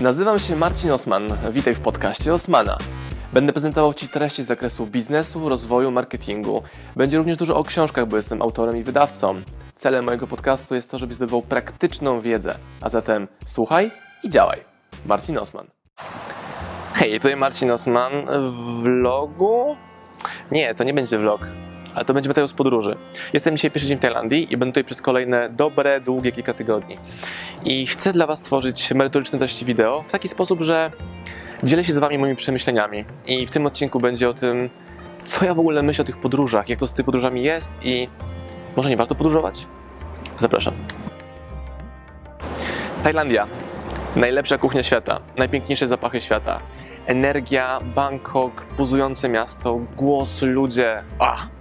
Nazywam się Marcin Osman. Witaj w podcaście Osmana. Będę prezentował Ci treści z zakresu biznesu, rozwoju, marketingu. Będzie również dużo o książkach, bo jestem autorem i wydawcą. Celem mojego podcastu jest to, żebyś zdobywał praktyczną wiedzę. A zatem słuchaj i działaj. Marcin Osman. Hej, tutaj Marcin Osman w vlogu. Nie, to nie będzie vlog, ale to będzie materiał z podróży. Jestem dzisiaj pierwszy dzień w Tajlandii i będę tutaj przez kolejne dobre, długie kilka tygodni. I chcę dla Was tworzyć merytoryczne treści wideo w taki sposób, że dzielę się z Wami moimi przemyśleniami. I w tym odcinku będzie o tym, co ja w ogóle myślę o tych podróżach, jak to z tymi podróżami jest i może nie warto podróżować? Zapraszam. Tajlandia. Najlepsza kuchnia świata, najpiękniejsze zapachy świata. Energia, Bangkok, buzujące miasto, głos, ludzie. A!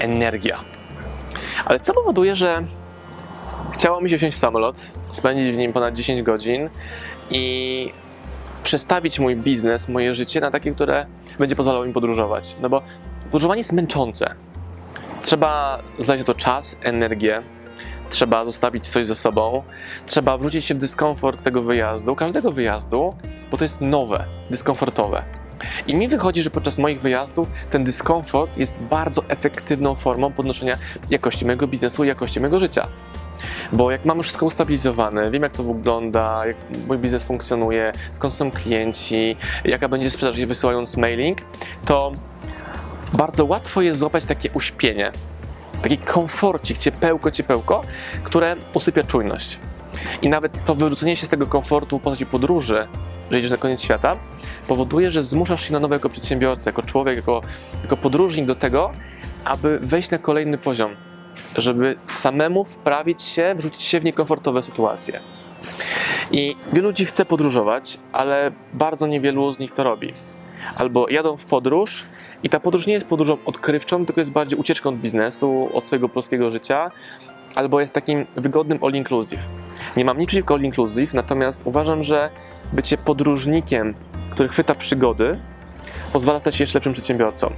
Energia. Ale co powoduje, że chciało mi się wsiąść w samolot, spędzić w nim ponad 10 godzin i przestawić mój biznes, moje życie na takie, które będzie pozwalało mi podróżować. No bo podróżowanie jest męczące. Trzeba znaleźć na to czas, energię, trzeba zostawić coś ze sobą, trzeba wrócić się w dyskomfort tego wyjazdu, każdego wyjazdu, bo to jest nowe, dyskomfortowe. I mi wychodzi, że podczas moich wyjazdów ten dyskomfort jest bardzo efektywną formą podnoszenia jakości mojego biznesu i jakości mojego życia. Bo jak mam już wszystko ustabilizowane, wiem jak to wygląda, jak mój biznes funkcjonuje, skąd są klienci, jaka będzie sprzedaż wysyłając mailing, to bardzo łatwo jest złapać takie uśpienie, taki komforcik, ciepełko, ciepełko, które usypia czujność. I nawet to wyrzucenie się z tego komfortu w postaci podróży, że idziesz na koniec świata, powoduje, że zmuszasz się na nowo jako przedsiębiorca, jako człowiek, jako, jako podróżnik do tego, aby wejść na kolejny poziom, żeby samemu wprawić się, wrzucić się w niekomfortowe sytuacje. I wielu ludzi chce podróżować, ale bardzo niewielu z nich to robi. Albo jadą w podróż i ta podróż nie jest podróżą odkrywczą, tylko jest bardziej ucieczką od biznesu, od swojego polskiego życia, albo jest takim wygodnym all inclusive. Nie mam nic przeciwko all inclusive, natomiast uważam, że bycie podróżnikiem, który chwyta przygody, pozwala stać się jeszcze lepszym przedsiębiorcą.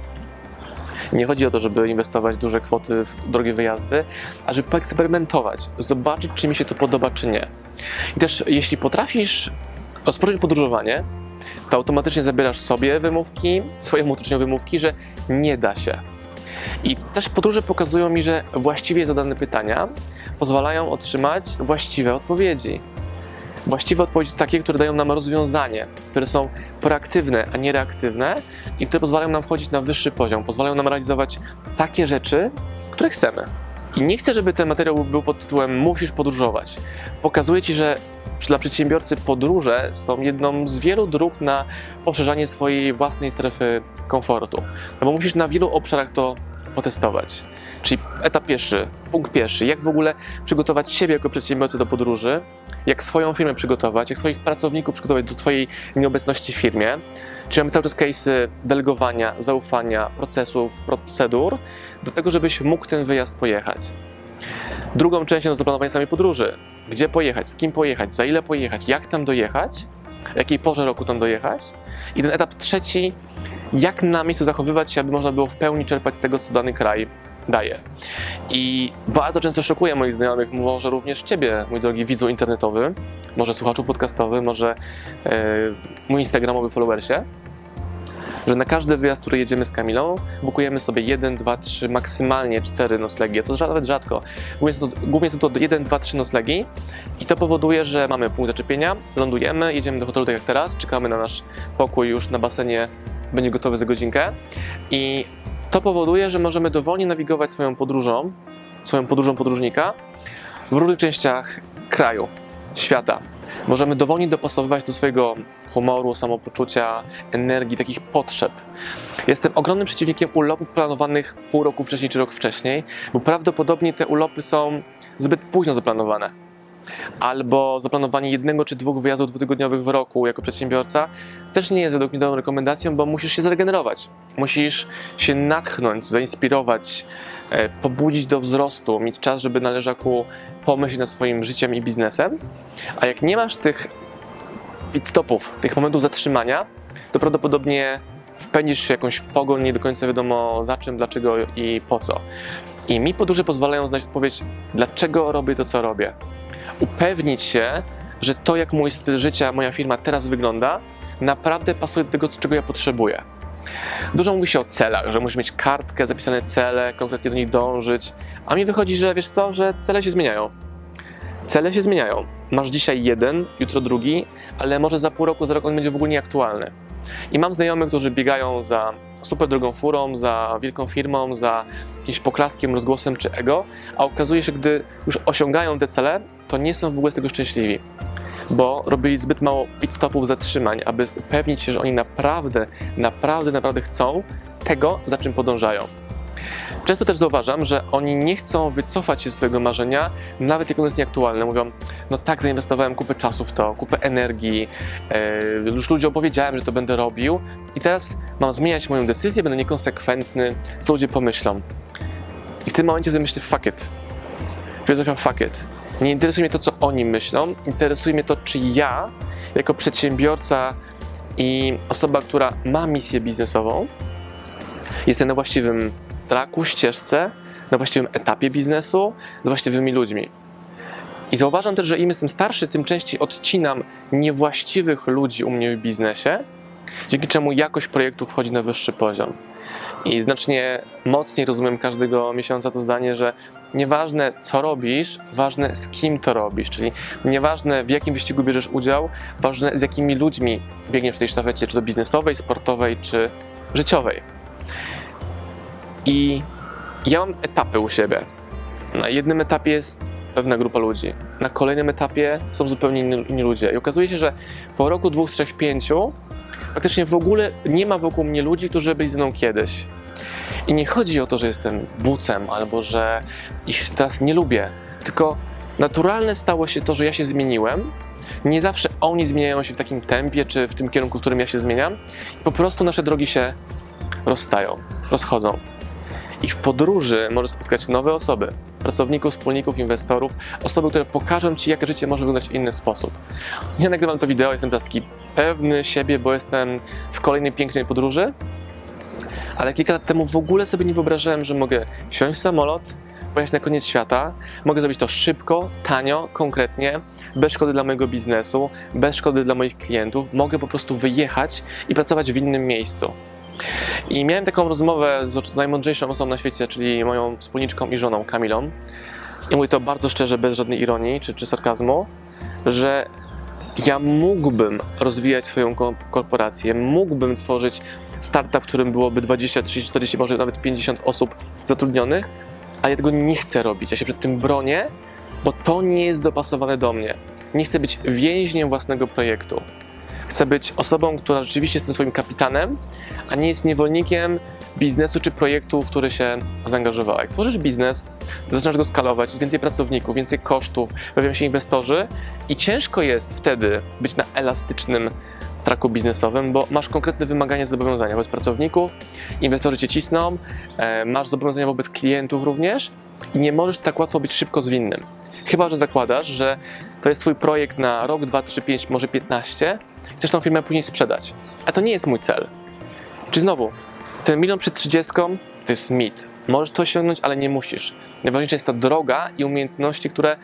Nie chodzi o to, żeby inwestować duże kwoty w drogie wyjazdy, a żeby poeksperymentować, zobaczyć, czy mi się to podoba, czy nie. I też, jeśli potrafisz rozpocząć podróżowanie, to automatycznie zabierasz sobie wymówki, swojemu otoczniowi wymówki, że nie da się. I też podróże pokazują mi, że właściwie zadane pytania pozwalają otrzymać właściwe odpowiedzi. Właściwe odpowiedzi to takie, które dają nam rozwiązanie, które są proaktywne, a nie reaktywne i które pozwalają nam wchodzić na wyższy poziom, pozwalają nam realizować takie rzeczy, które chcemy. I nie chcę, żeby ten materiał był pod tytułem Musisz podróżować. Pokazuję Ci, że dla przedsiębiorcy podróże są jedną z wielu dróg na poszerzanie swojej własnej strefy komfortu. No bo musisz na wielu obszarach to potestować. Czyli etap pierwszy, punkt pierwszy, jak w ogóle przygotować siebie jako przedsiębiorcę do podróży, jak swoją firmę przygotować, jak swoich pracowników przygotować do Twojej nieobecności w firmie. Czyli mamy cały czas case'y delegowania, zaufania, procesów, procedur, do tego, żebyś mógł ten wyjazd pojechać. Drugą częścią to zaplanowanie samej podróży. Gdzie pojechać, z kim pojechać, za ile pojechać, jak tam dojechać, w jakiej porze roku tam dojechać. I ten etap trzeci, jak na miejscu zachowywać się, aby można było w pełni czerpać z tego, co dany kraj daje. I bardzo często szokuje moich znajomych, może również Ciebie, mój drogi widzu internetowy, może słuchaczu podcastowy, może e, mój instagramowy followersie, że na każdy wyjazd, który jedziemy z Kamilą, bukujemy sobie 1, 2, 3, maksymalnie 4 noclegi. To nawet rzadko. Głównie są to, głównie są to 1, 2, 3 noclegi i to powoduje, że mamy punkt zaczepienia, lądujemy, jedziemy do hotelu tak jak teraz, czekamy na nasz pokój już na basenie, będzie gotowy za godzinkę i to powoduje, że możemy dowolnie nawigować swoją podróżą, swoją podróżą podróżnika w różnych częściach kraju, świata. Możemy dowolnie dopasowywać do swojego humoru, samopoczucia, energii, takich potrzeb. Jestem ogromnym przeciwnikiem urlopów planowanych pół roku wcześniej czy rok wcześniej, bo prawdopodobnie te urlopy są zbyt późno zaplanowane. Albo zaplanowanie jednego czy dwóch wyjazdów dwutygodniowych w roku jako przedsiębiorca też nie jest według mnie dobrą rekomendacją, bo musisz się zregenerować. Musisz się natchnąć, zainspirować, e, pobudzić do wzrostu, mieć czas, żeby na pomyśleć nad swoim życiem i biznesem. A jak nie masz tych pit stopów, tych momentów zatrzymania, to prawdopodobnie wpędzisz się jakąś pogoń, nie do końca wiadomo za czym, dlaczego i po co. I mi podróże pozwalają znaleźć odpowiedź, dlaczego robię to, co robię. Upewnić się, że to, jak mój styl życia, moja firma teraz wygląda, naprawdę pasuje do tego, czego ja potrzebuję. Dużo mówi się o celach, że musisz mieć kartkę, zapisane cele, konkretnie do nich dążyć, a mi wychodzi, że wiesz co, że cele się zmieniają. Cele się zmieniają. Masz dzisiaj jeden, jutro drugi, ale może za pół roku, za rok on będzie w ogóle nieaktualny. I mam znajomych, którzy biegają za super drogą furą, za wielką firmą, za jakimś poklaskiem, rozgłosem czy ego, a okazuje się, gdy już osiągają te cele, to nie są w ogóle z tego szczęśliwi bo robili zbyt mało pit stopów zatrzymań, aby upewnić się, że oni naprawdę, naprawdę, naprawdę chcą tego, za czym podążają. Często też zauważam, że oni nie chcą wycofać się z swojego marzenia, nawet jak ono jest nieaktualne. Mówią, no tak, zainwestowałem kupę czasu w to, kupę energii, yy, już ludziom opowiedziałem, że to będę robił i teraz mam zmieniać moją decyzję, będę niekonsekwentny, co ludzie pomyślą. I w tym momencie sobie myślę, fuck it. Filozofia fuck it. Nie interesuje mnie to, co oni myślą, interesuje mnie to, czy ja, jako przedsiębiorca i osoba, która ma misję biznesową, jestem na właściwym traku, ścieżce, na właściwym etapie biznesu, z właściwymi ludźmi. I zauważam też, że im jestem starszy, tym częściej odcinam niewłaściwych ludzi u mnie w biznesie, dzięki czemu jakość projektu wchodzi na wyższy poziom. I znacznie mocniej rozumiem każdego miesiąca to zdanie, że nieważne co robisz, ważne z kim to robisz, czyli nieważne w jakim wyścigu bierzesz udział, ważne z jakimi ludźmi biegniesz w tej sztafecie, czy to biznesowej, sportowej, czy życiowej. I ja mam etapy u siebie. Na jednym etapie jest pewna grupa ludzi, na kolejnym etapie są zupełnie inni, inni ludzie. I okazuje się, że po roku, dwóch, trzech, pięciu praktycznie w ogóle nie ma wokół mnie ludzi, którzy byli ze mną kiedyś. I nie chodzi o to, że jestem bucem albo że ich teraz nie lubię, tylko naturalne stało się to, że ja się zmieniłem. Nie zawsze oni zmieniają się w takim tempie czy w tym kierunku, w którym ja się zmieniam. Po prostu nasze drogi się rozstają, rozchodzą. I w podróży możesz spotkać nowe osoby, pracowników, wspólników, inwestorów, osoby, które pokażą Ci, jak życie może wyglądać w inny sposób. Ja nagrywam to wideo, jestem teraz taki pewny siebie, bo jestem w kolejnej pięknej podróży, ale kilka lat temu w ogóle sobie nie wyobrażałem, że mogę wsiąść w samolot, pojechać na koniec świata. Mogę zrobić to szybko, tanio, konkretnie, bez szkody dla mojego biznesu, bez szkody dla moich klientów. Mogę po prostu wyjechać i pracować w innym miejscu. I miałem taką rozmowę z najmądrzejszą osobą na świecie, czyli moją wspólniczką i żoną Kamilą. I mówię to bardzo szczerze, bez żadnej ironii czy, czy sarkazmu, że ja mógłbym rozwijać swoją korporację, mógłbym tworzyć startup, w którym byłoby 20, 30, 40, może nawet 50 osób zatrudnionych, ale ja tego nie chcę robić. Ja się przed tym bronię, bo to nie jest dopasowane do mnie. Nie chcę być więźniem własnego projektu. Chcę być osobą, która rzeczywiście jest swoim kapitanem, a nie jest niewolnikiem biznesu czy projektu, w który się zaangażowała. Jak tworzysz biznes, zaczynasz go skalować, jest więcej pracowników, więcej kosztów, pojawiają się inwestorzy i ciężko jest wtedy być na elastycznym traku biznesowym, bo masz konkretne wymagania, zobowiązania wobec pracowników, inwestorzy cię cisną, e, masz zobowiązania wobec klientów również i nie możesz tak łatwo być szybko zwinnym. Chyba, że zakładasz, że to jest twój projekt na rok, 2, 3, 5, może 15 i chcesz tą firmę później sprzedać. A to nie jest mój cel. Czy znowu, ten milion przed 30 to jest mit. Możesz to osiągnąć, ale nie musisz. Najważniejsza jest ta droga i umiejętności, które,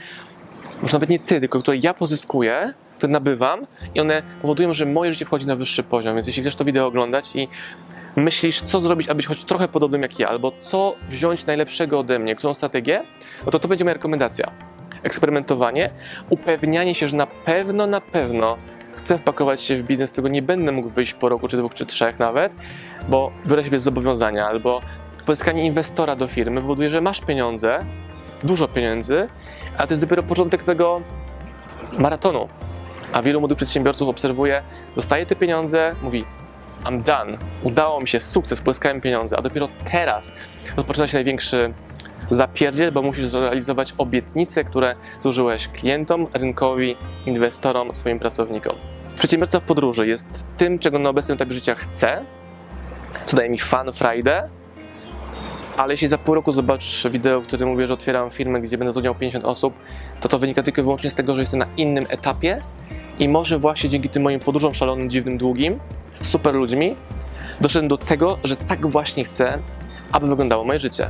może nawet nie ty, tylko które ja pozyskuję, które nabywam i one powodują, że moje życie wchodzi na wyższy poziom. Więc jeśli chcesz to wideo oglądać i myślisz, co zrobić, abyś choć trochę podobnym jak ja, albo co wziąć najlepszego ode mnie, którą strategię, no to to będzie moja rekomendacja. Eksperymentowanie, upewnianie się, że na pewno, na pewno chcę wpakować się w biznes, z którego nie będę mógł wyjść po roku, czy dwóch, czy trzech nawet, bo biorę siebie zobowiązania, albo pozyskanie inwestora do firmy powoduje, że masz pieniądze, dużo pieniędzy, a to jest dopiero początek tego maratonu. A wielu młodych przedsiębiorców obserwuje, dostaje te pieniądze, mówi I'm done, udało mi się, sukces, pozyskałem pieniądze, a dopiero teraz rozpoczyna się największy zapierdziel, bo musisz zrealizować obietnice, które złożyłeś klientom, rynkowi, inwestorom, swoim pracownikom. Przedsiębiorca w podróży jest tym, czego na obecnym etapie życia chce, co daje mi fan Friday, ale jeśli za pół roku zobaczysz wideo, w którym mówię, że otwieram firmę, gdzie będę zatrudniał 50 osób, to to wynika tylko i wyłącznie z tego, że jestem na innym etapie i może właśnie dzięki tym moim podróżom szalonym, dziwnym, długim, super ludźmi, doszedłem do tego, że tak właśnie chcę, aby wyglądało moje życie